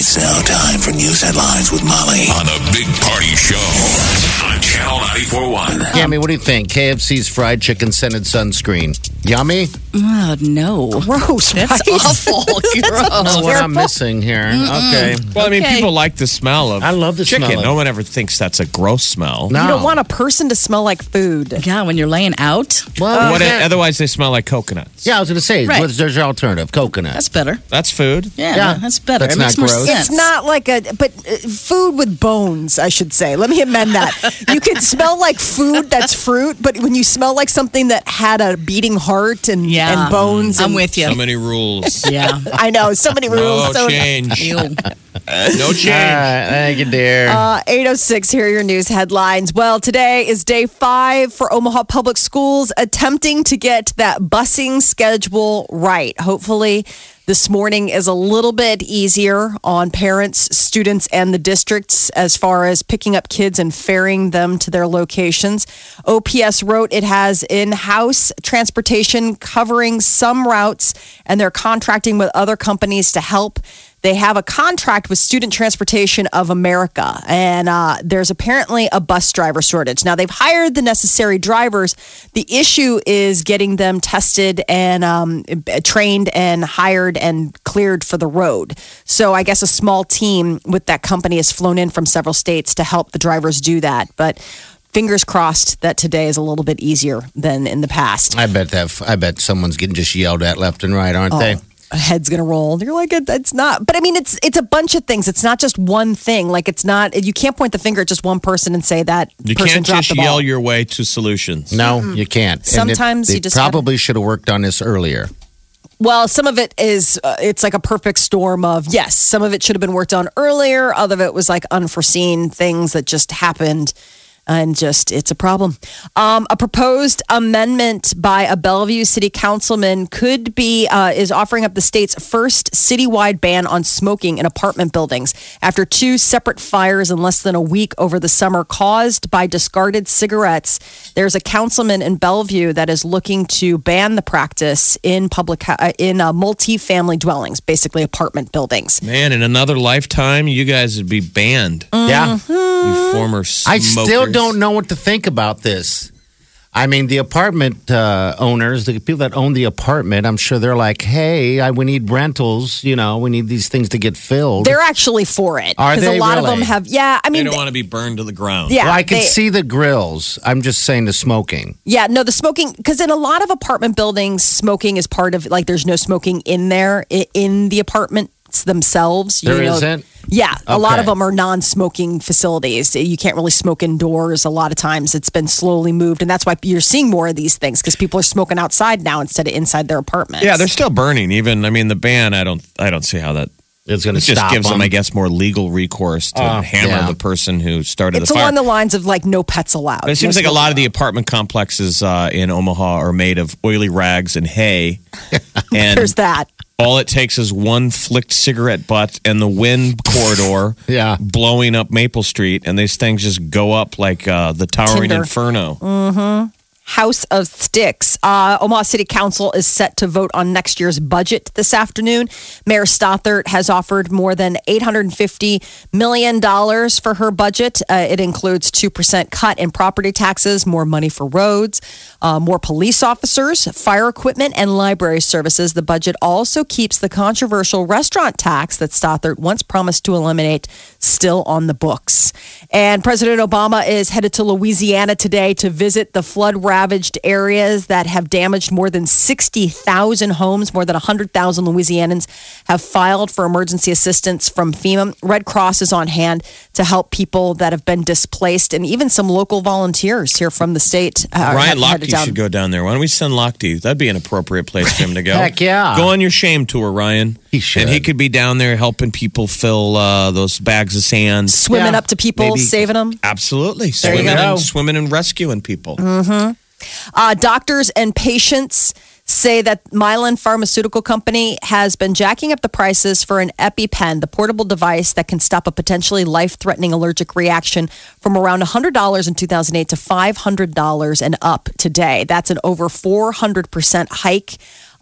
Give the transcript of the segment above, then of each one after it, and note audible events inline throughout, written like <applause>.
It's now time for news headlines with Molly. On a Big Party Show on Channel 941. Cammy, what do you think? KFC's fried chicken scented sunscreen. Yummy? Oh, no. Gross, That's right? awful. <laughs> Gross. <laughs> What I'm missing here. Okay. Well, I mean, Okay. people like the smell of. I love the chicken. smell of- No one ever thinks that's a gross smell. No. You don't want a person to smell like food. Yeah, when you're laying out, Well, What, yeah. otherwise, they smell like coconuts. yeah, I was going to say, Right. what's, there's your alternative? Coconut. that's better. That's food. Yeah, Yeah. that's better. That's it makes not more gross. sense. It's not like a, but uh, food with bones, I should say. Let me amend that. <laughs> you can smell like food that's fruit, but when you smell like something that had a beating heart and, Yeah. and bones, I'm and, with you. So many rules. <laughs> yeah. I know so many rules. No so change. <laughs> Ew. No change. All right, thank you, dear. Uh, 806, here are your news headlines. Well, today is day five for Omaha Public Schools attempting to get that busing schedule right. Hopefully, this morning is a little bit easier on parents, students, and the districts as far as picking up kids and ferrying them to their locations. OPS wrote it has in house transportation covering some routes, and they're contracting with other companies to help. They have a contract with Student Transportation of America, and uh, there's apparently a bus driver shortage. Now, they've hired the necessary drivers. The issue is getting them tested and um, trained and hired and cleared for the road. So, I guess a small team with that company has flown in from several states to help the drivers do that. But fingers crossed that today is a little bit easier than in the past. I bet that. I bet someone's getting just yelled at left and right, aren't they? A head's gonna roll. You're like, it, it's not. But I mean, it's it's a bunch of things. It's not just one thing. Like it's not. You can't point the finger at just one person and say that You person can't just the ball. yell your way to solutions. No, you can't. And it- Sometimes you just probably should have worked on this earlier. Well, some of it is uh, it's like a perfect storm of yes. Some of it should have been worked on earlier. Other of it was like unforeseen things that just happened. And just, it's a problem. Um, a proposed amendment by a Bellevue city councilman could be, uh, is offering up the state's first citywide ban on smoking in apartment buildings after two separate fires in less than a week over the summer caused by discarded cigarettes. There's a councilman in Bellevue that is looking to ban the practice in public, uh, in uh, multi-family dwellings, basically apartment buildings. Man, in another lifetime, you guys would be banned. Yeah. You former I smokers. still don't know what to think about this. I mean, the apartment uh, owners, the people that own the apartment, I'm sure they're like, "Hey, I, we need rentals. You know, we need these things to get filled." They're actually for it Are a they lot of them have. Yeah, I mean, They mean, don't want to be burned to the ground. yeah, well, I can they- see the grills. I'm just saying the smoking. Yeah, no, the smoking because in a lot of apartment buildings, smoking is part of like there's no smoking in there in the apartments themselves. There know. not Yeah, a lot of them are non-smoking facilities. You can't really smoke indoors. A lot of times, it's been slowly moved, and that's why you're seeing more of these things because people are smoking outside now instead of inside their apartments. Yeah, they're still burning. Even I mean, the ban. I don't. I don't see how that. It's going to It just stop gives them, them. I guess, more legal recourse to Oh, hammer yeah. the person who started It's the fire. along the lines of like no pets allowed. But it seems No like a lot of the apartment complexes uh, in Omaha are made of oily rags and hay. <laughs> and There's that. All it takes is one flicked cigarette butt and the wind corridor <laughs> Yeah. blowing up Maple Street, and these things just go up like uh, the towering Tinder. inferno. House of Sticks. Uh, Omaha City Council is set to vote on next year's budget this afternoon. Mayor Stothert has offered more than $850 million for her budget. Uh, it includes 2% cut in property taxes, more money for roads, uh, more police officers, fire equipment, and library services. The budget also keeps the controversial restaurant tax that Stothert once promised to eliminate still on the books. And President Obama is headed to Louisiana today to visit the flood ravaged areas that have damaged more than 60,000 homes. More than 100,000 Louisianans have filed for emergency assistance from FEMA. Red Cross is on hand to help people that have been displaced, and even some local volunteers here from the state. uh, Ryan have headed Lochte down. should go down there. Why don't we send Lochte? That'd be an appropriate place for him to go. <laughs> Heck yeah. Go on your shame tour, Ryan. He should. And he could be down there helping people fill uh, those bags of sand. Swimming Yeah. up to people, Maybe- saving them. Absolutely. you Swimming go. and, swimming and rescuing people. Uh, doctors and patients say that Mylan Pharmaceutical Company has been jacking up the prices for an EpiPen, the portable device that can stop a potentially life-threatening allergic reaction from around $100 in 2008 to $500 and up today. That's an over 400% hike.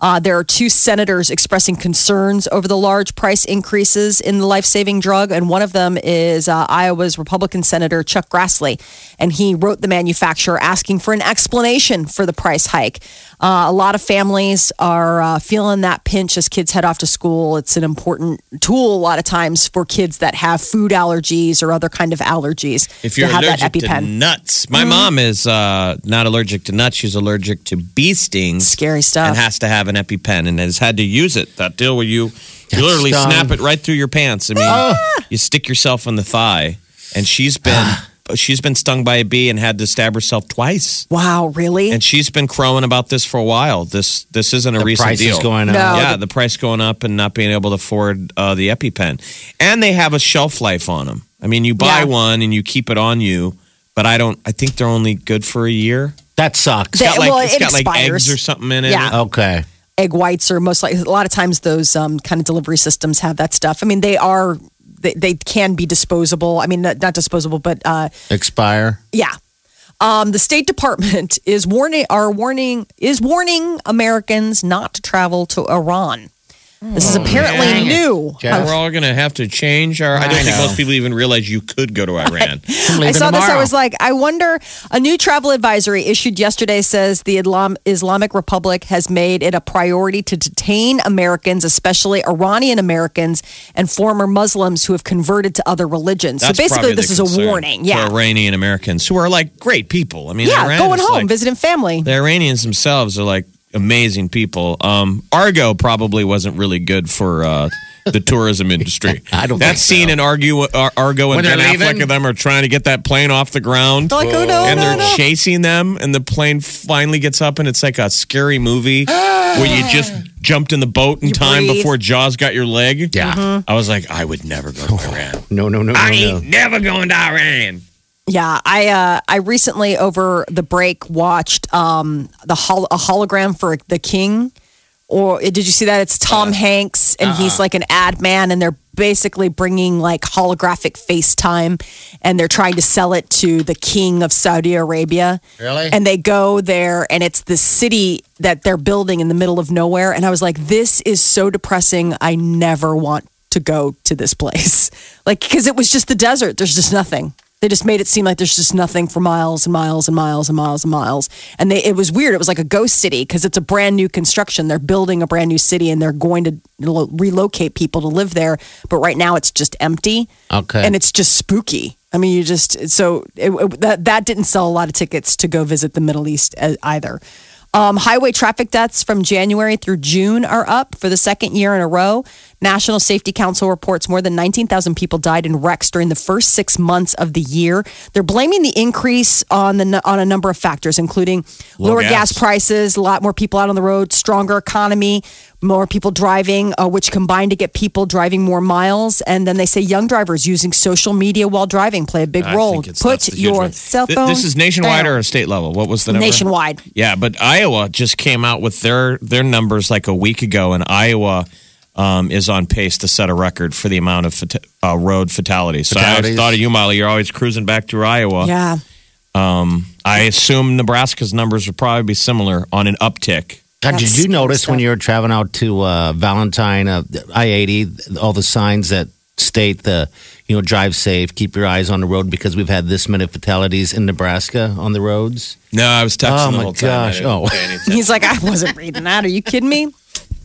Uh, there are two senators expressing concerns over the large price increases in the life saving drug, and one of them is uh, Iowa's Republican Senator Chuck Grassley. And he wrote the manufacturer asking for an explanation for the price hike. Uh, a lot of families are uh, feeling that pinch as kids head off to school. It's an important tool a lot of times for kids that have food allergies or other kind of allergies If you're to have that allergic to EpiPen. Mm-hmm. nuts, my mom is uh, not allergic to nuts. She's allergic to bee stings. Scary stuff. And has to have an EpiPen and has had to use it. That deal where you, you literally stung. snap it right through your pants. I mean, Ah. you stick yourself in the thigh. And she's been Ah. she's been stung by a bee and had to stab herself twice. wow, really? And she's been crowing about this for a while. This this isn't a The recent price deal. is going up. No. yeah, the price going up and not being able to afford uh, the EpiPen, and they have a shelf life on them. I mean, you buy Yeah. one and you keep it on you, but I don't. I think they're only good for a year. That sucks. It's got like, well, it's it got like eggs or something in it. Yeah. okay. Egg whites are most likely a lot of times those um, kind of delivery systems have that stuff. I mean, they are they, they can be disposable. I mean, not, not disposable, but uh, Expire. yeah. Um, the State Department <laughs> is warning are warning is warning Americans not to travel to Iran. This is oh, apparently dang it. new. Jeff. Oh. We're all going to have to change our. I don't I think know. most people even realize you could go to <laughs> Iran. I'm I saw this. I tomorrow. was like, I wonder. A new travel advisory issued yesterday says the Islam, Islamic Republic has made it a priority to detain Americans, especially Iranian Americans and former Muslims who have converted to other religions. That's so basically, probably this the is a concern warning. to Yeah. Iranian Americans who are like great people. I mean, Yeah, Iran going is home, like- visiting family. The Iranians themselves are like amazing people. Um, Argo probably wasn't really good for uh, the tourism industry. <laughs> I don't That think so. scene in Argo, Ar- Argo and When Ben they're Affleck leaving? of them are trying to get that plane off the ground. Like, oh, no, and no, they're no. chasing them, and the plane finally gets up, and it's like a scary movie <gasps> where you just jumped in the boat in You time breathe. before Jaws got your leg. Yeah. Mm-hmm. I was like, I would never go to Iran. No, no, no, no, I no. ain't never going to Iran. Yeah, I uh, I recently over the break watched um, the hol- a hologram for the king. Or did you see that? It's Tom Hanks, and he's like an ad man, and they're basically bringing like holographic FaceTime, and they're trying to sell it to the king of Saudi Arabia. Really? And they go there, and it's the city that they're building in the middle of nowhere. And I was like, this is so depressing. I never want to go to this place, <laughs> like because it was just the desert. There's just nothing. They just made it seem like there's just nothing for miles and miles and miles and miles and miles. And they, it was weird. It was like a ghost city because it's a brand new construction. They're building a brand new city and they're going to lo- relocate people to live there. But right now it's just empty. Okay. And it's just spooky. I mean, you just, so it, it- that, that didn't sell a lot of tickets to go visit the Middle East uh, either. Um, highway traffic deaths from January through June are up for the second year in a row. National Safety Council reports more than 19,000 people died in wrecks during the first six months of the year. They're blaming the increase on the on a number of factors, including Low lower gas. gas prices, a lot more people out on the road, stronger economy, more people driving, uh, which combine to get people driving more miles. And then they say young drivers using social media while driving play a big I role. Put that's the huge your one. cell Th- phone. This is nationwide down. or a state level? What was the number? nationwide. Yeah, but Iowa just came out with their their numbers like a week ago, and Iowa um, is on pace to set a record for the amount of fata- uh, road fatalities. So I always thought of you, Molly. You're always cruising back through Iowa. Yeah. I assume Nebraska's numbers would probably be similar on an uptick. God, did you notice stuff. when you were traveling out to uh, Valentine, uh, I eighty, all the signs that state the you know drive safe, keep your eyes on the road because we've had this many fatalities in Nebraska on the roads. No, I was texting Oh, the my whole time. I gosh. Oh. pay any attention. He's like, I wasn't reading that. Are you kidding me?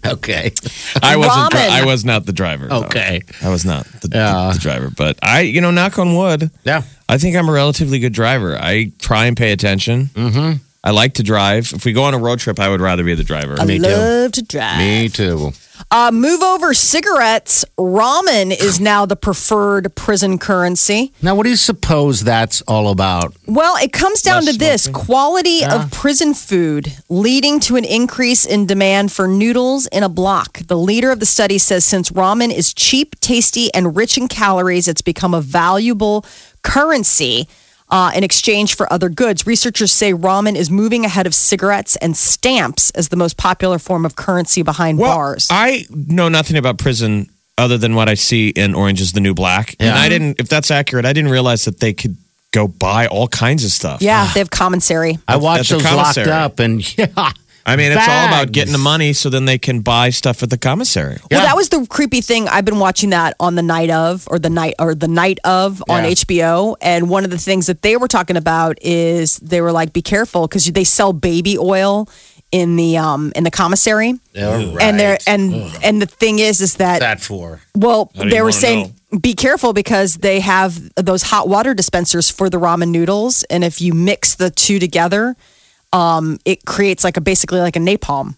Okay, <laughs> I wasn't. Ramen. I was not the driver. though. Okay. I was not the, Yeah. the driver. But I, you know, knock on wood. yeah. I think I'm a relatively good driver. I try and pay attention. Mm-hmm. I like to drive. If we go on a road trip, I would rather be the driver. I Me too. love to drive. Me too. Uh, move over cigarettes. Ramen is now the preferred prison currency. Now, what do you suppose that's all about? Well, it comes down Less to this smoking. quality of prison food leading to an increase in demand for noodles in a block. The leader of the study says since ramen is cheap, tasty, and rich in calories, it's become a valuable currency. Uh, in exchange for other goods, researchers say ramen is moving ahead of cigarettes and stamps as the most popular form of currency behind Well, bars. I know nothing about prison other than what I see in Orange is the New Black. And I didn't, if that's accurate, I didn't realize that they could go buy all kinds of stuff. yeah, they have commissary. I At- watched at the those locked up, and <laughs> yeah. I mean, it's all about getting the money so then they can buy stuff at the commissary. Well, that was the creepy thing. I've been watching that on the night of, or the night, or the night of on Yeah. HBO. And one of the things that they were talking about is they were like, "Be careful," because they sell baby oil in the um in the commissary. All And they're right. and and the thing is, is that that for? well, How do they were wanna saying. Be careful because they have those hot water dispensers for the ramen noodles, and if you mix the two together, um, it creates like a basically like a napalm.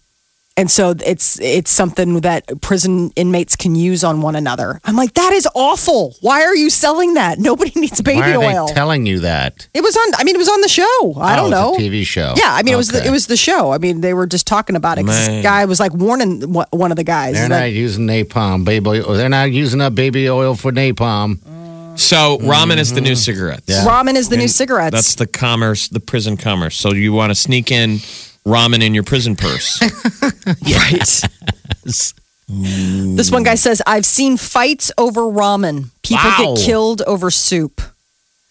And so it's it's something that prison inmates can use on one another. I'm like, that is awful. Why are you selling that? Nobody <laughs> needs baby Why are oil. they telling you that? it was on. I mean, it was on the show. I Oh, don't know. TV show. Yeah, I mean, it was the, it was the show. I mean, they were just talking about it. This guy was like warning one of the guys. They're not like, using napalm, baby. oil. They're not using up baby oil for napalm. So ramen is the new mm-hmm. cigarettes. Yeah. Ramen is the new cigarettes. That's the commerce, the prison commerce. So you want to sneak in ramen in your prison purse. <laughs> right. this one guy says, "I've seen fights over ramen. People Wow. get killed over soup."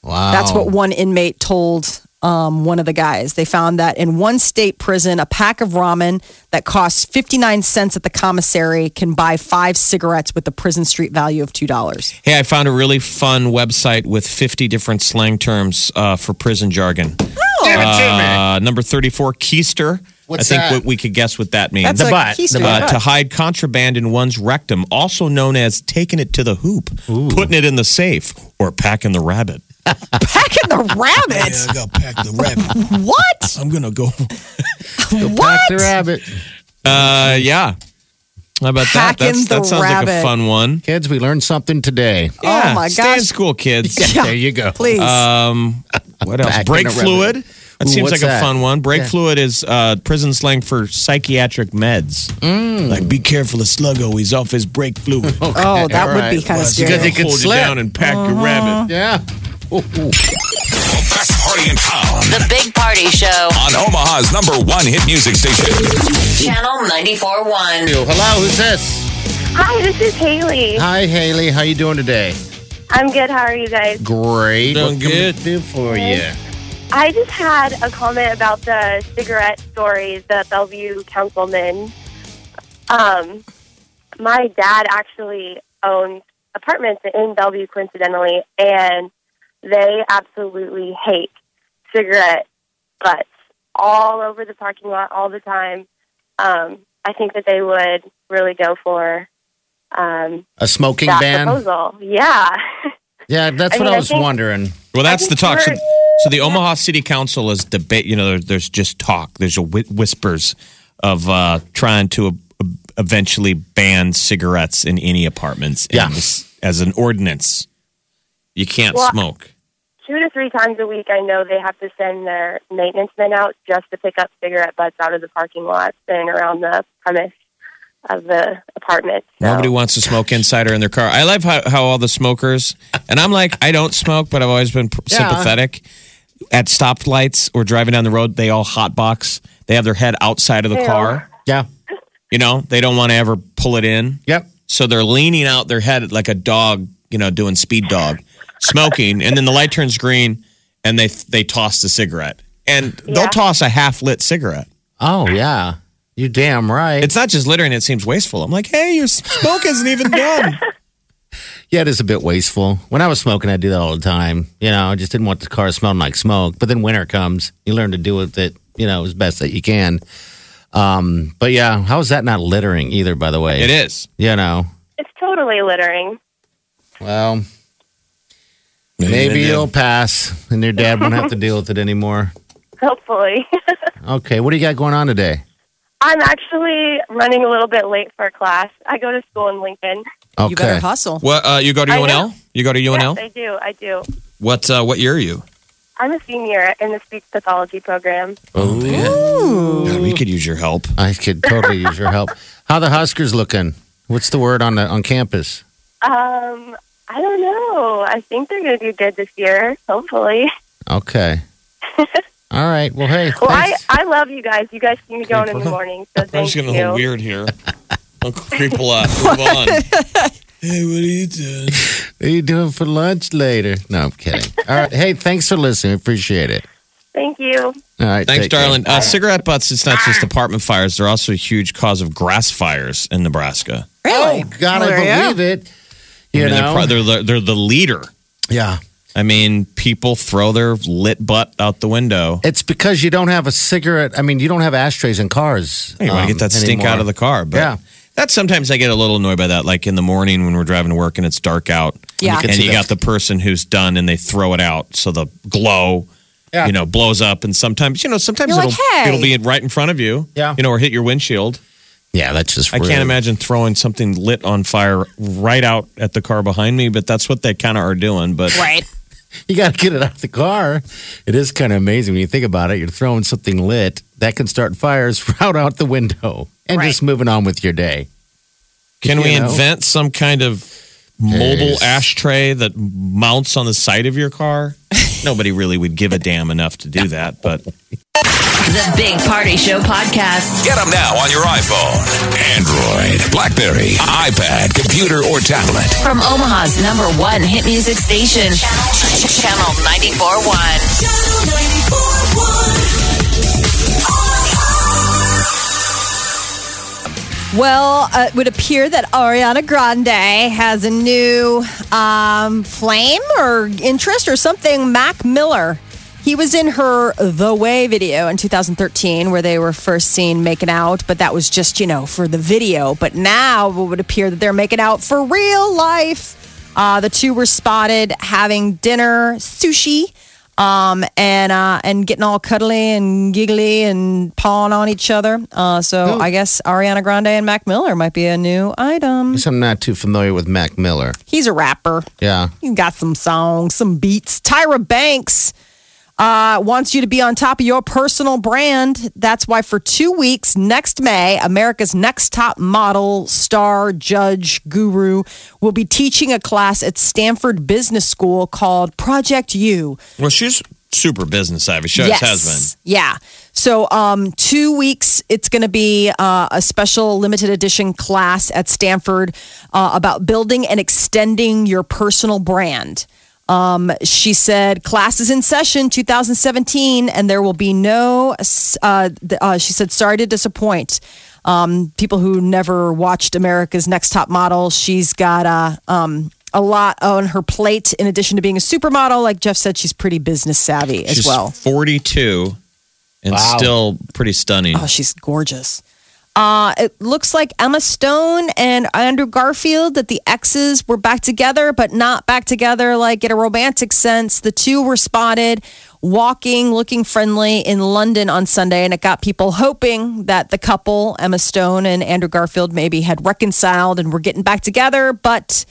Wow. That's what one inmate told um, one of the guys. They found that in one state prison, a pack of ramen that costs 59 cents at the commissary can buy five cigarettes with the prison street value of $2. hey, I found a really fun website with 50 different slang terms uh, for prison jargon. Give it to me. Uh, number 34, keister. What's I think that? we could guess what that means. That's The butt. keister, The Uh, to hide contraband in one's rectum, also known as taking it to the hoop, putting it in the safe, or packing the rabbit. Packing the rabbit? I got pack the rabbit. What? I'm gonna go. Pack What? the rabbit. Uh, yeah. How about that? Packing That's, that the sounds like a rabbit. fun one. Kids, we learned something today. Yeah, Oh, my stay in gosh. school, kids. <laughs> Yeah, There you go. Please. Um, what else? Packing Brake the rabbit. fluid. That Ooh, seems what's like a that? fun one. Brake Yeah. fluid is uh, prison slang for psychiatric meds. Mm. Like, be careful of Sluggo. He's off his brake fluid. <laughs> oh, that all would be kind of Well, scary. because it could hold slip. you down and pack your Uh-huh. rabbit. Yeah. Ooh, ooh. The best party in town The Big Party Show, on Omaha's number one hit music station. Channel 94.1. Hello, who's this? Hi, this is Haley. Hi, Haley. How you doing today? I'm good. How are you guys? Great. Doing what can we good. do for you? I just had a comment about the cigarette stories, the Bellevue councilman. Um, my dad actually owns apartments in Bellevue, coincidentally, and they absolutely hate cigarette butts all over the parking lot all the time. Um, I think that they would really go for um, A smoking that ban? proposal. Yeah. Yeah, that's I what mean, I I was think- wondering. Well, that's the talk. So, so the Omaha City Council is debate. You know, there, there's just talk. There's a whi- whispers of uh, trying to uh, eventually ban cigarettes in any apartments. Yeah. And as an ordinance, you can't Well, smoke. Two to three times a week, I know they have to send their maintenance men out just to pick up cigarette butts out of the parking lot and around the premise of the apartment. So, Nobody wants to smoke inside or in their car. I love how, how all the smokers, and I'm like, I don't smoke, but I've always been pr- Yeah. sympathetic. At stoplights or driving down the road, they all hotbox. They have their head outside of the Ew. car. Yeah. You know, they don't want to ever pull it in. Yep. So they're leaning out their head like a dog, you know, doing speed dog, smoking, and then the light turns green, and they they toss the cigarette, and they'll toss a half lit cigarette. Oh, yeah. You damn right. It's not just littering; it seems wasteful. I'm like, hey, your smoke isn't even done. <laughs> yeah, it is a bit wasteful. When I was smoking, I do that all the time. You know, I just didn't want the car smelling like smoke. But then winter comes, you learn to do with it, you know, as best that you can. Um, but yeah, how is that not littering either, by the way? It is. You know, it's totally littering. well, maybe it'll pass and your dad won't have to deal with it anymore. <laughs> Hopefully. <laughs> Okay. What do you got going on today? I'm actually running a little bit late for class. I go to school in Lincoln. Okay. You better hustle. What uh, you go to I UNL? know. You go to UNL? Yes, I do. I do. What uh, what year are you? I'm a senior in the speech pathology program. Oh, yeah. God, we could use your help. I could totally use your help. <laughs> How the Huskers looking? What's the word on the on campus? Um, I don't know. I think they're going to do good this year. Hopefully. Okay. <laughs> All right. Well, hey. Well, I, thanks. I love you guys. You guys keep me going in the morning. So <laughs> I'm thank just getting a you. little weird here. <laughs> Uncle Creep a lot. Move on. hey, what are you doing? What are you doing for lunch later? No, I'm kidding. All right. Hey, thanks for listening. Appreciate it. Thank you. All right. Thanks, darling. Uh, cigarette butts, it's not just apartment fires. They're also a huge cause of grass fires in Nebraska. Really? Oh, God, Well, I there you believe it. You I mean, know? they're, they're, the- they're the leader. yeah. I mean, people throw their lit butt out the window. It's because you don't have a cigarette. I mean, you don't have ashtrays in cars. You want to um, get that stink anymore. out of the car. But Yeah. That's sometimes I get a little annoyed by that. Like in the morning when we're driving to work and it's dark out. Yeah. You And you got the person who's done and they throw it out. So the glow, Yeah. you know, blows up. And sometimes, you know, sometimes You're it'll, like, "Hey." it'll be right in front of you. Yeah. You know, or hit your windshield. Yeah, that's just I rude. can't imagine throwing something lit on fire right out at the car behind me, but that's what they kind of are doing. But Right. <laughs> You got to get it out of the car. It is kind of amazing when you think about it. You're throwing something lit that can start fires <laughs> right out the window and Right. just moving on with your day. can we know? invent some kind of mobile Yes. ashtray that mounts on the side of your car? <laughs> Nobody really would give a damn enough to do that, but The Big Party Show podcast. Get them now on your iPhone, Android, Blackberry, iPad, computer, or tablet. From Omaha's number one hit music station, Channel 94.1. Well, uh, it would appear that Ariana Grande has a new um, flame or interest or something. Mac Miller. He was in her The Way video in 2013 where they were first seen making out, but that was just, you know, for the video. But now it would appear that they're making out for real life. Uh, the two were spotted having dinner, sushi, um, and uh, and getting all cuddly and giggly and pawing on each other. Uh, so I guess Ariana Grande and Mac Miller might be a new item. I'm not too familiar with Mac Miller. He's a rapper. Yeah. He's got some songs, some beats. Tyra Banks uh, wants you to be on top of your personal brand. That's why for two weeks next May, America's Next Top Model, star, judge, guru will be teaching a class at Stanford Business School called Project U. well, she's super business savvy. She always has been. Yeah. So, um, two weeks, it's going to be uh, a special limited edition class at Stanford uh, about building and extending your personal brand. Um, she said, class is in session 2017, and there will be no, uh, th- uh, she said, sorry to disappoint. Um, people who never watched America's Next Top Model, she's got uh, um, a lot on her plate in addition to being a supermodel. Like Jeff said, she's pretty business savvy as She's well. 42 and Wow. still pretty stunning. Oh, she's gorgeous. Uh, it looks like Emma Stone and Andrew Garfield that the exes were back together, but not back together like in a romantic sense. The two were spotted walking, looking friendly in London on Sunday, and it got people hoping that the couple, Emma Stone and Andrew Garfield, maybe had reconciled and were getting back together. But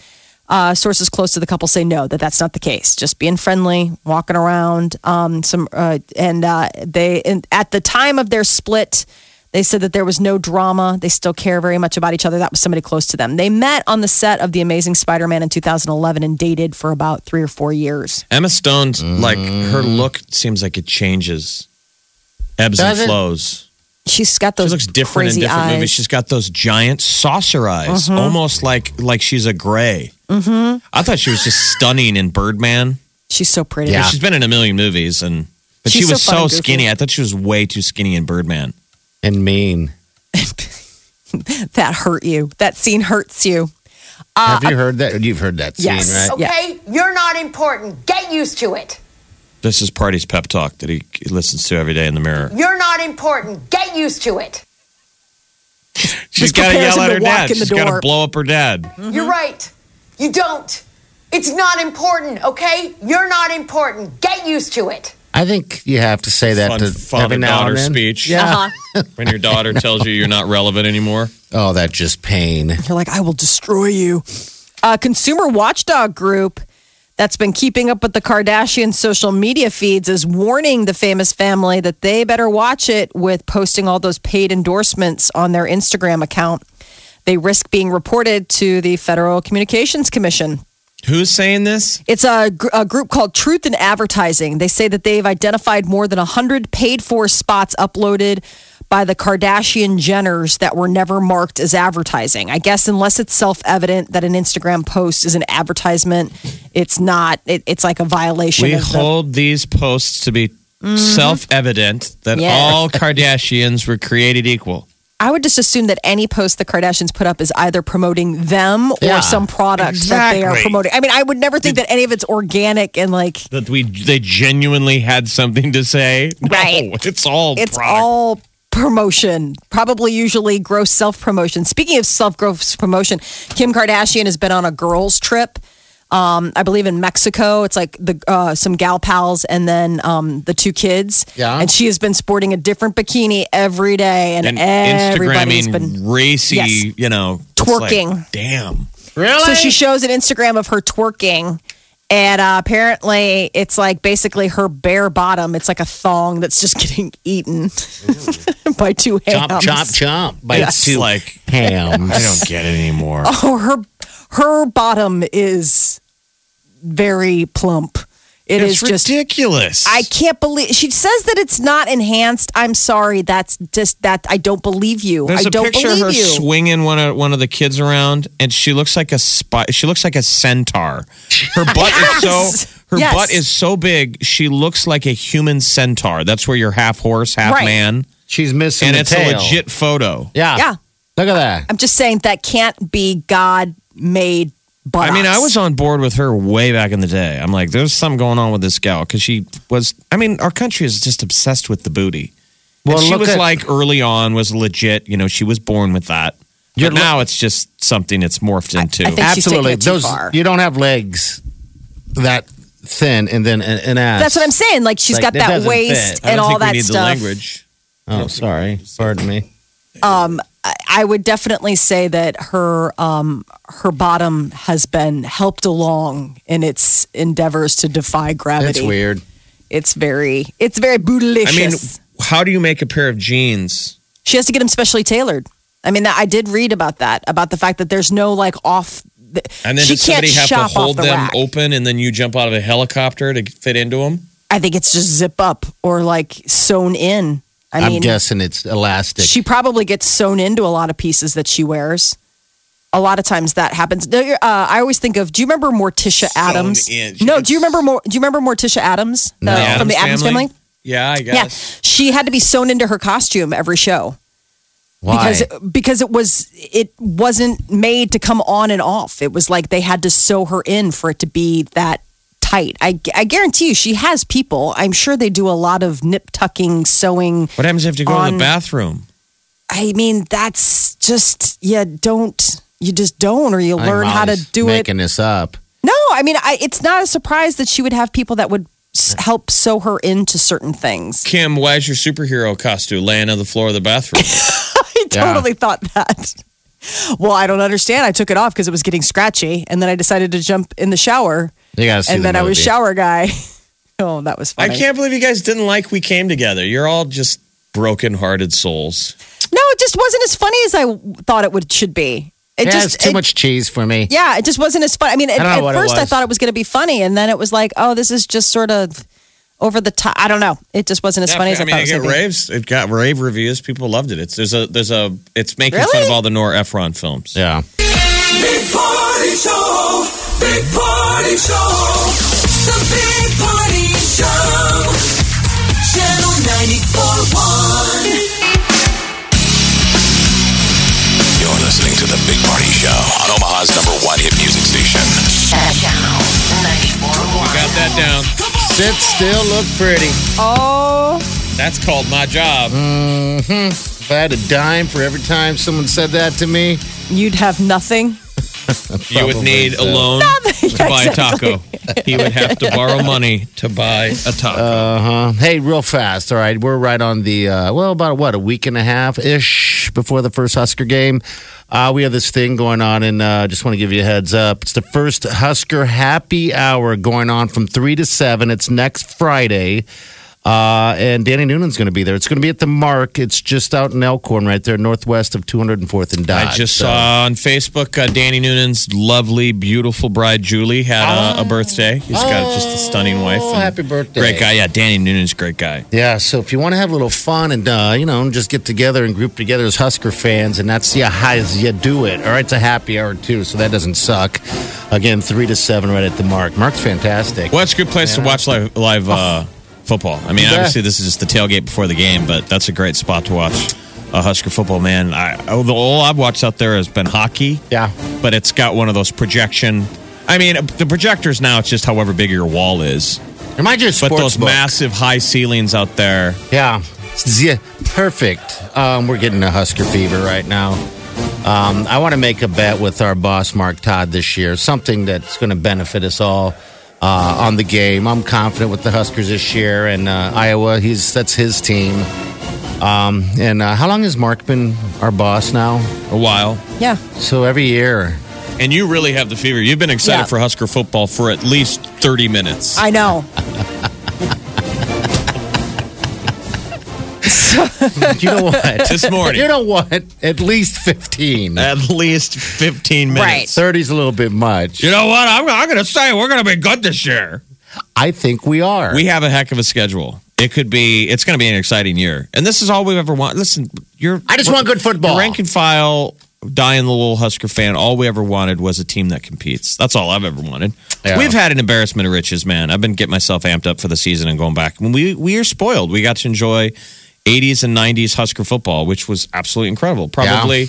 uh, sources close to the couple say no, that that's not the case. Just being friendly, walking around. Um, some uh, and uh, they and at the time of their split, they said that there was no drama. They still care very much about each other. That was somebody close to them. They met on the set of The Amazing Spider-Man in 2011 and dated for about three or four years. Emma Stone's like her look seems like it changes, ebbs Does and it? flows. She's got She those looks different in different eyes. Movies. She's got those giant saucer eyes, almost like like she's a gray. Mm-hmm. I thought she was just stunning in Birdman. She's so pretty. Yeah. She's been in a million movies, and but She's she was so so, skinny. I thought she was way too skinny in Birdman. And mean. <laughs> That hurt you. That scene hurts you. Uh, Have you heard that? You've heard that scene, Yes. right? Yeah. Okay? You're not important. Get used to it. This is Party's pep talk that he listens to every day in the mirror. You're not important. Get used to it. She's Just got to yell at her dad. in the She's got to blow up her dad. Mm-hmm. You're right. You don't. It's not important, okay? You're not important. Get used to it. I think you have to say that Fun to father every now daughter and then. speech. Yeah. Uh-huh. <laughs> when your daughter <laughs> tells you you're not relevant anymore. Oh, that just pain. You're like, I will destroy you. A consumer watchdog group that's been keeping up with the Kardashian social media feeds is warning the famous family that they better watch it with posting all those paid endorsements on their Instagram account. They risk being reported to the Federal Communications Commission. Who's saying this? It's a, gr- a group called Truth in Advertising. They say that they've identified more than 100 paid for spots uploaded by the Kardashian Jenners that were never marked as advertising. I guess unless it's self evident that an Instagram post is an advertisement, it's not, it, it's like a violation We of the- hold these posts to be mm-hmm. self evident that Yeah. all Kardashians were created equal. I would just assume that any post the Kardashians put up is either promoting them or Yeah, some product that they are promoting. I mean, I would never think that any of it's organic and like That we they genuinely had something to say. No, Right. it's all it's product. all promotion probably usually gross self promotion speaking of self gross promotion kim kardashian has been on a girls trip um, I believe in Mexico, it's like the uh, some gal pals and then um, the two kids. Yeah. and she has been sporting a different bikini every day, and, and everybody's Instagramming been racy, Yes. you know, it's like, Twerking. damn. Really? So she shows an Instagram of her twerking. And uh, apparently, it's like basically her bare bottom. It's like a thong that's just <laughs> getting eaten <laughs> by two hams. Chop, chop, chomp. By It's two like hams. I don't get it anymore. <laughs> Oh, her her bottom is very plump. It is it's just. ridiculous. I can't believe she says that it's not enhanced. I'm sorry. That's just that I don't believe you. There's I a don't picture of believe her you. swinging one of one of the kids around, and she looks like a spy. She looks like a centaur. Her butt is so her Yes. butt is so big. She looks like a human centaur. That's where you're half horse, half Right. man, She's missing and the it's tail. a legit photo. Yeah. Yeah. Look at that. I'm just saying that can't be God made. Buttocks. I mean, I was on board with her way back in the day. I'm like, there's something going on with this gal because she was. I mean, our country is just obsessed with the booty. Well, and she was at- like early on was legit. You know, she was born with that. You're But now it's just something it's morphed into. I think she's Absolutely. it too Those far. you don't have legs that thin and then an, an ass. That's what I'm saying. Like she's Like, got that waist fit. I and don't all think that we need stuff. the language. Oh, sorry. Pardon me. I- I would definitely say that her um, her bottom has been helped along in its endeavors to defy gravity. That's weird. It's very it's very bootylicious. I mean, how do you make a pair of jeans? she has to get them specially tailored. I mean, I did read about that about the fact that there's no like off. The, And then she does somebody have to hold the them rack. open and then you jump out of a helicopter to fit into them? I think it's just zip up or like sewn in. I I am mean, guessing it's elastic. she probably gets sewn into a lot of pieces that she wears. A lot of times that happens. Uh, I always think of. Do you remember Morticia Addams? in. No. Do you remember? Mor- Do you remember Morticia Addams the- No. from the Addams family? Yeah, I guess. Yeah, she had to be sewn into her costume every show Why? because because it was it wasn't made to come on and off. It was like they had to sew her in for it to be that tight. I, I guarantee you, she has people. I'm sure they do a lot of nip tucking, sewing. What happens if you go to the bathroom? I mean, that's just yeah. Don't you just don't, or you learn how to Molly's do it. making this up. No, I mean, I, it's not a surprise that she would have people that would s- help sew her into certain things. Kim, why is your superhero costume laying on the floor of the bathroom? <laughs> I totally thought that. Well, I don't understand. I took it off because it was getting scratchy, and then I decided to jump in the shower, You gotta see and the then I was movie. shower guy. <laughs> oh, that was I funny. can't believe you guys didn't like We Came Together. You're all just broken hearted souls. No, it just wasn't as funny as I thought it would should be. It yeah, just it's too it- much cheese for me. Yeah, it just wasn't as fun. I mean, at, don't know at what it first I was. thought it was going to be funny, and then it was like, oh, this is just sort of over the top. I don't know. It just wasn't as Yeah, funny as I, I mean, thought it it got was going to be. raves. It got rave reviews. People loved it. It's there's a there's a it's making fun of all the Nora Ephron films. Yeah. Big Party Show. Big Party Show. The Big Party Show. Channel 94.1. You're listening to The Big Party Show on Omaha's number one hit music station. Channel 94.1. Got that down. Sit still, look pretty. Oh, That's called my job. If I had a dime for every time someone said that to me, you'd have nothing. <laughs> you would need so. a loan <laughs> to buy a taco. he would have to borrow money to buy a taco. Uh huh. Hey, real fast. All right, we're right on the uh, well, about what a week and a half ish before the first Husker game. Uh, we have this thing going on, and uh, just want to give you a heads up. It's the first Husker Happy Hour going on from three to seven. It's next Friday. Uh, and Danny Noonan's going to be there. It's going to be at the Mark. It's just out in Elkhorn, right there, northwest of 204th and Dodge. I just So- saw on Facebook uh, Danny Noonan's lovely, beautiful bride Julie had a, a birthday. He's got just a stunning wife. Oh, happy birthday. Great guy. Yeah, Danny Noonan's a great guy. Yeah, so if you want to have a little fun and uh, you know just get together and group together as Husker fans, and that's yeah how you do it. All right, it's a happy hour too, so that doesn't suck. Again, three to seven, right at the mark. Mark's fantastic. Well, it's a good place to watch live, live uh, football. I mean, obviously, this is just the tailgate before the game, but that's a great spot to watch a Husker football, man. I, oh, the all I've watched out there has been hockey. Yeah. But it's got one of those projection. I mean, the projectors now, it's just however big your wall is. Remind you of But those book. massive high ceilings out there. Yeah, yeah, perfect. Um, we're getting a Husker fever right now. Um, I want to make a bet with our boss Mark Todd this year, something that's going to benefit us all uh, on the game. I'm confident with the Huskers this year, and uh, Iowa. He's that's his team. Um, and uh, how long has Mark been our boss now? A while. Yeah. So every year. And you really have the fever. You've been excited Yeah. for Husker football for at least 30 minutes. I know. <laughs> <laughs> You know what? This morning. You know what? At least 15. At least 15 minutes. 30's a little bit much. You know what? I'm, I'm going to say we're going to be good this year. I think we are. We have a heck of a schedule. It could be. It's going to be an exciting year, and this is all we've ever wanted. Listen, you're. I just want good football. Rank and file, dying the little Husker fan. All we ever wanted was a team that competes. That's all I've ever wanted. Yeah. We've had an embarrassment of riches, man. I've been getting myself amped up for the season and going back. We we are spoiled. We got to enjoy 80s and 90s Husker football, which was absolutely incredible. Probably.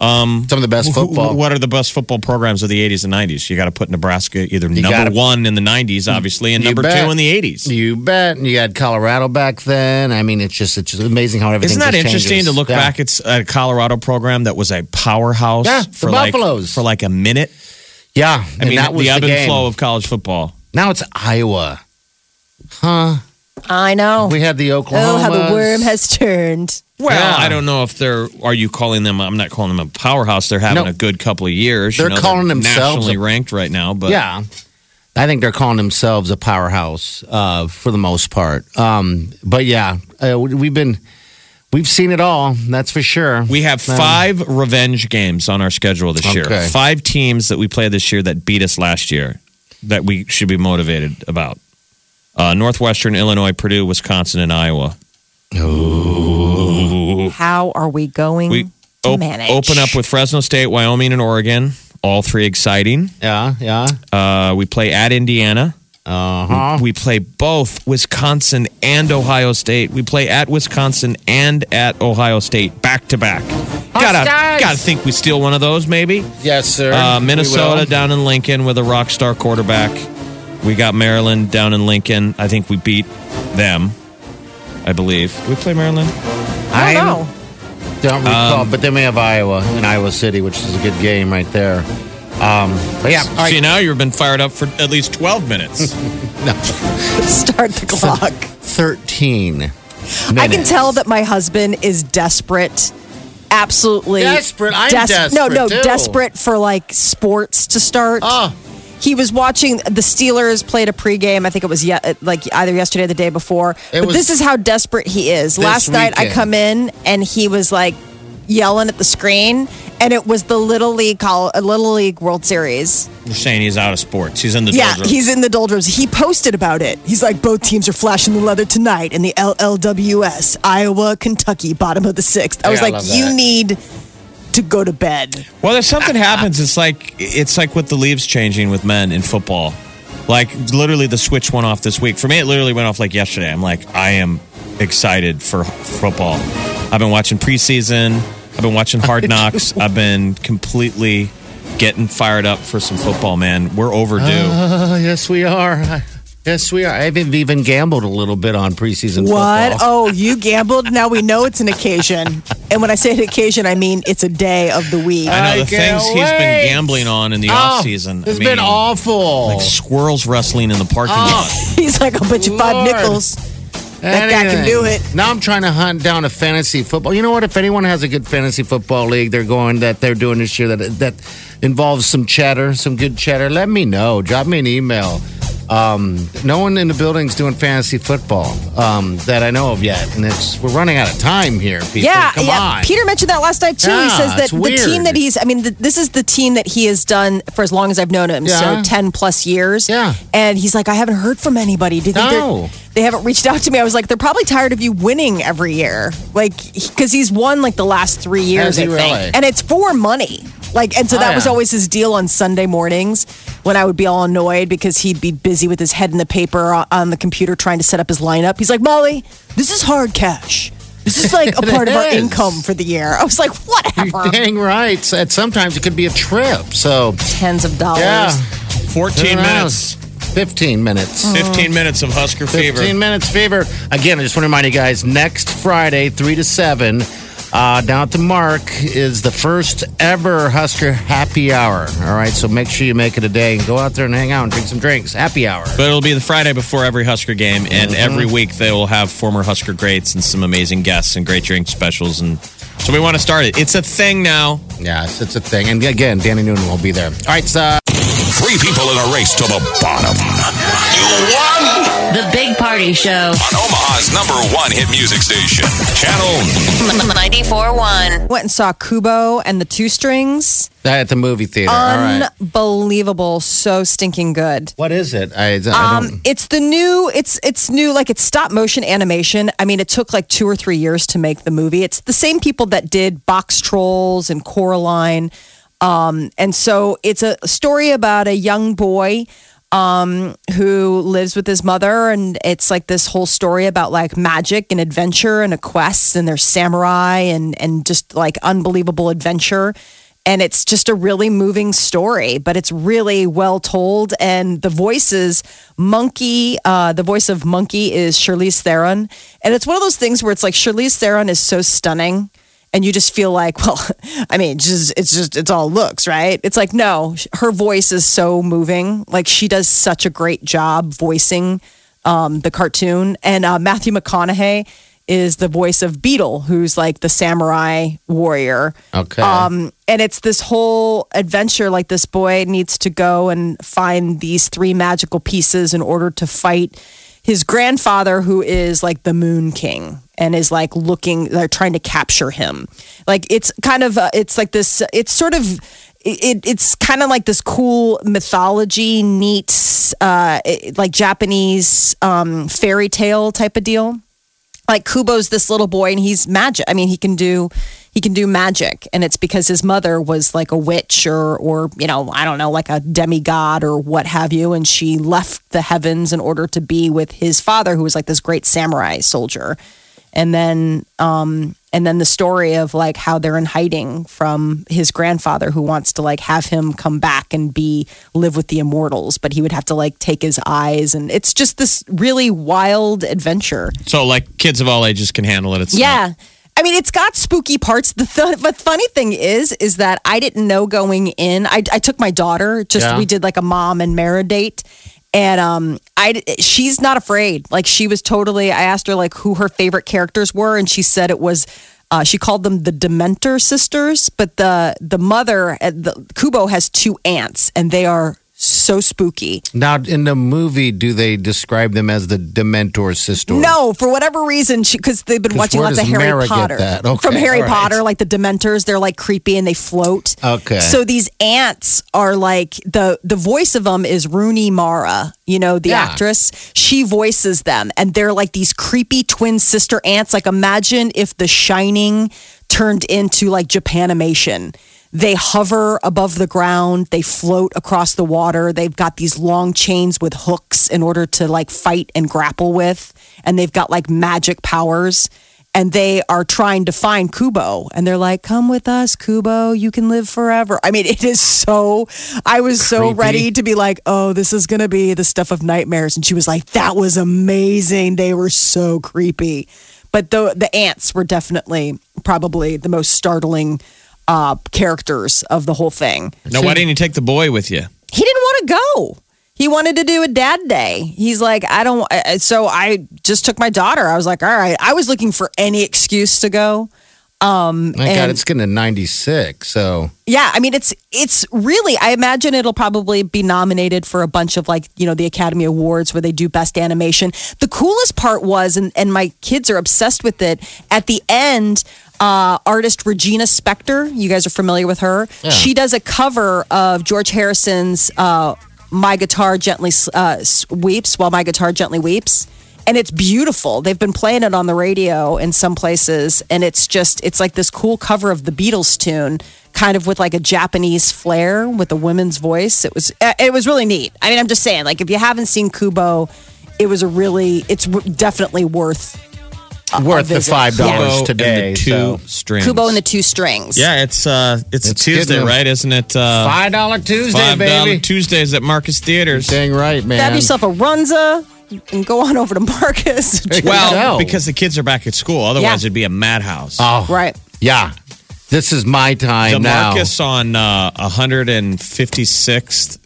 um Some of the best Who- football. What are the best football programs of the 80s and 90s? You got to put Nebraska either number gotta- one in the 90s, obviously, and number bet. two in the 80s. You bet. And you had Colorado back then. I mean, it's just it's just amazing how everything. Isn't that interesting changes. to look Yeah. back? It's a Colorado program that was a powerhouse Yeah, the for like Buffaloes. for like a minute. Yeah, I and mean, that was the ebb the and flow of college football. Now it's Iowa, huh? I know. We had the Oklahoma. oh, how the worm has turned. Well, Yeah. I don't know if they're. Are you calling them? I'm not calling them a powerhouse. They're having No. a good couple of years. They're know, calling themselves nationally a- ranked right now. But Yeah, I think they're calling themselves a powerhouse uh, for the most part. Um, but yeah, uh, we've been we've seen it all. That's for sure. We have Um, five revenge games on our schedule this year. Okay. Five teams that we played this year that beat us last year that we should be motivated about. Uh, Northwestern, Illinois, Purdue, Wisconsin, and Iowa. How are we going We to op- manage? open up with Fresno State, Wyoming, and Oregon. All three exciting. Yeah, yeah. Uh, we play at Indiana. Uh huh. We play both Wisconsin and Ohio State. We play at Wisconsin and at Ohio State back to back. Gotta Huskers! gotta think we steal one of those maybe. Yes, sir. Uh, Minnesota down in Lincoln with a rock star quarterback. We got Maryland down in Lincoln. I think we beat them. I believe. Did we play Maryland? I don't know. Don't recall, Um, but then we have Iowa and Iowa City, which is a good game right there. Um, but yeah, all right. See, now you've been fired up for at least 12 minutes. <laughs> no. Start the clock. 13 I can tell that my husband is desperate. Absolutely Desperate? I'm No, desperate, no, too. desperate for like sports to start. Oh, He was watching the Steelers played a pregame. I think it was ye- like either yesterday or the day before. It but this is how desperate he is. this Last night I come in and he was like yelling at the screen, and it was the little league call, uh, little league World Series. You're saying he's out of sports. He's in the Yeah, doldrums. he's in the doldrums. He posted about it. He's like, both teams are flashing the leather tonight in the LLWS, Iowa, Kentucky, bottom of the sixth. I was Yeah, I like, love you that. need to go to bed. Well, there's something happens. It's like it's like with the leaves changing with men in football. Like literally, the switch went off this week. For me, it literally went off like yesterday. I'm like, I am excited for football. I've been watching preseason. I've been watching Hard <laughs> Knocks. I've been completely getting fired up for some football. Man, we're overdue. uh, yes, we are. Yes, we are. I've even gambled a little bit on preseason What? football. <laughs> Oh, you gambled? Now we know it's an occasion. And when I say an occasion, I mean it's a day of the week. I know the can't things he's been gambling on in the Oh, off season. It's been awful. Like squirrels wrestling in the parking Oh. lot. <laughs> He's like, I'll bet you five nickels. That guy can do it. Now I'm trying to hunt down a fantasy football. You know what? If anyone has a good fantasy football league they're going that they're doing this year that that involves some chatter, some good chatter. let me know. Drop me an email. Um, no one in the building's doing fantasy football um, that I know of yet, and it's we're running out of time here. People, Yeah, come yeah. on. Peter mentioned that last night too. he says that the weird. team that he's, I mean, the, this is the team that he has done for as long as I've known him, Yeah. so 10 plus years. Yeah. And he's like, I haven't heard from anybody. Do you think No. they're- haven't reached out to me? I was like, they're probably tired of you winning every year. Like, because he's won like the last three years, he I think. really? And it's for money. Like, and so Oh, that was always his deal on Sunday mornings when I would be all annoyed because he'd be busy with his head in the paper on- on the computer trying to set up his lineup. He's like, Molly, this is hard cash. This is like a <laughs> part of our income for the year. I was like, what You're dang right. So, at sometimes it could be a trip. So Tens of dollars. yeah, 14 minutes. Fifteen minutes. Mm. 15 minutes of Husker fever. 15 minutes fever. Again, I just want to remind you guys next Friday, 3 to 7, uh, down at the Mark is the first ever Husker happy hour. All right, so make sure you make it a day and go out there and hang out and drink some drinks. Happy hour. But it'll be the Friday before every Husker game, and every week they will have former Husker greats and some amazing guests and great drink specials. And so we want to start it. It's a thing now. Yeah, it's, it's a thing. And again, Danny Noonan will be there. All right, so Three people in a race to the bottom. You won! The Big Party Show. On Omaha's number one hit music station, Channel 94.1. Went and saw Kubo and the Two Strings. at the movie theater. All right. Unbelievable. So stinking good. What is it? I, I Um, don't. it's the new. It's it's new. Like it's stop motion animation. I mean, it took like two or three years to make the movie. It's the same people that did Box Trolls and Coraline, um, and so it's a story about a young boy um, who lives with his mother, and it's like this whole story about like magic and adventure and a quest, and there's samurai and and just like unbelievable adventure. And it's just a really moving story but it's really well told. And the voices monkey uh, the voice of monkey is Charlize Theron. And it's one of those things where it's like Charlize Theron is so stunning and you just feel like <laughs> well i mean just it's just it's all looks right? It's like no her voice is so moving. Like she does such a great job voicing um, the cartoon. And uh, matthew mcconaughey is the voice of beetle who's like the samurai warrior. Okay. um, and it's this whole adventure like this boy needs to go and find these three magical pieces in order to fight his grandfather who is like the moon king and is like looking they're trying to capture him like it's kind of uh, it's like this it's sort of it, it's kind of like this cool mythology neat uh like japanese um fairy tale type of deal like Kubo's this little boy and he's magic. I mean, he can do he can do magic and it's because his mother was like a witch or or you know, I don't know, like a demigod or what have you and she left the heavens in order to be with his father who was like this great samurai soldier. And then um and then the story of like how they're in hiding from his grandfather who wants to like have him come back and be live with the immortals but he would have to like take his eyes and it's just this really wild adventure So, like, kids of all ages can handle it. It's not- yeah. I mean, it's got spooky parts. The th- but funny thing is, is that I didn't know going in. I, I took my daughter. Just Yeah. we did like a mom and Mara date, and um, I she's not afraid. Like she was totally. I asked her like who her favorite characters were, and she said it was. Uh, she called them the Dementor sisters, but the the mother, uh, the, Kubo has two aunts, and they are so spooky. now, in the movie, do they describe them as the Dementor sisters? No, for whatever reason, because they've been watching lots of Harry Mara Potter. Okay, From Harry right. Potter, like the Dementors, they're like creepy and they float. Okay. So these aunts are like the the voice of them is Rooney Mara, you know, the Yeah. actress. She voices them, and they're like these creepy twin sister aunts. Like imagine if The Shining turned into like Japanimation. They hover above the ground. They float across the water. They've got these long chains with hooks in order to like fight and grapple with. And they've got like magic powers. and they are trying to find Kubo. And they're like, come with us, Kubo. You can live forever. I mean, <laughs> it is so, I was so Creepy. ready to be like, oh, this is going to be the stuff of nightmares. And she was like, that was amazing. They were so creepy. But the, the aunts were definitely probably the most startling uh, characters of the whole thing. Now, why didn't you take the boy with you? He didn't want to go. He wanted to do a dad day. He's like, I don't. uh, So I just took my daughter. I was like, all right. I was looking for any excuse to go. Um, My God, and- it's getting to 96. So yeah, I mean, it's it's really. I imagine it'll probably be nominated for a bunch of like you know the Academy Awards where they do best animation. The coolest part was, and and my kids are obsessed with it. At the end, uh, artist Regina Spektor, you guys are familiar with her. She does a cover of George Harrison's uh, "My Guitar Gently uh, Weeps" while my guitar gently weeps and it's beautiful. They've been playing it on the radio in some places, and it's just it's like this cool cover of the Beatles tune, kind of with like a Japanese flair with a woman's voice. It was uh, it was really neat. I mean, I'm just saying, like if you haven't seen Kubo, it was a really it's w- definitely worth worth the five dollars Kubo and today. the two so strings. Kubo and the two strings. Yeah, it's uh, it's, It's a Tuesday, right? Isn't it? Uh, five dollar Tuesday, Five dollar baby. Tuesdays at Marcus Theaters. Dang right, man. Have yourself a runza and go on over to Marcus. <laughs> Well, go. because the kids are back at school. Otherwise, Yeah. it'd be a madhouse. Oh, right. Yeah, this is my time the now. Marcus on uh, 156th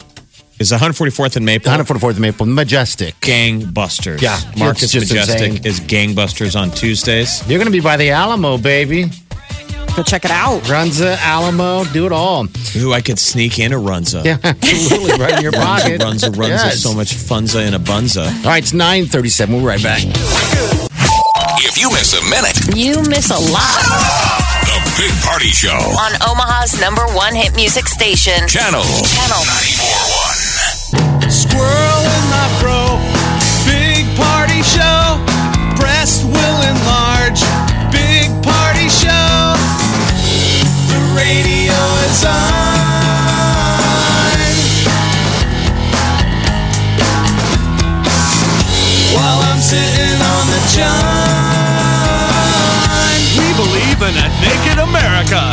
is 144th and Maple. 144th and Maple Majestic. Gangbusters. Yeah, Marcus just Majestic insane. is Gangbusters on Tuesdays. You're going to be by the Alamo, baby. Go check it out. Runza, Alamo, do it all. Ooh, I could sneak in a Runza. Yeah, <laughs> absolutely, right in your pocket. Runza, Runza, Yes. so much funza in a bunza. All right, it's 937. We'll be right back. If you miss a minute, You miss a lot The Big Party Show. on Omaha's number one hit music station. Channel Channel 941. Squirrel in my fro. Big party show. Breast will enlarge. Big party show. The radio is on. While I'm sitting on the john. We believe in a naked America.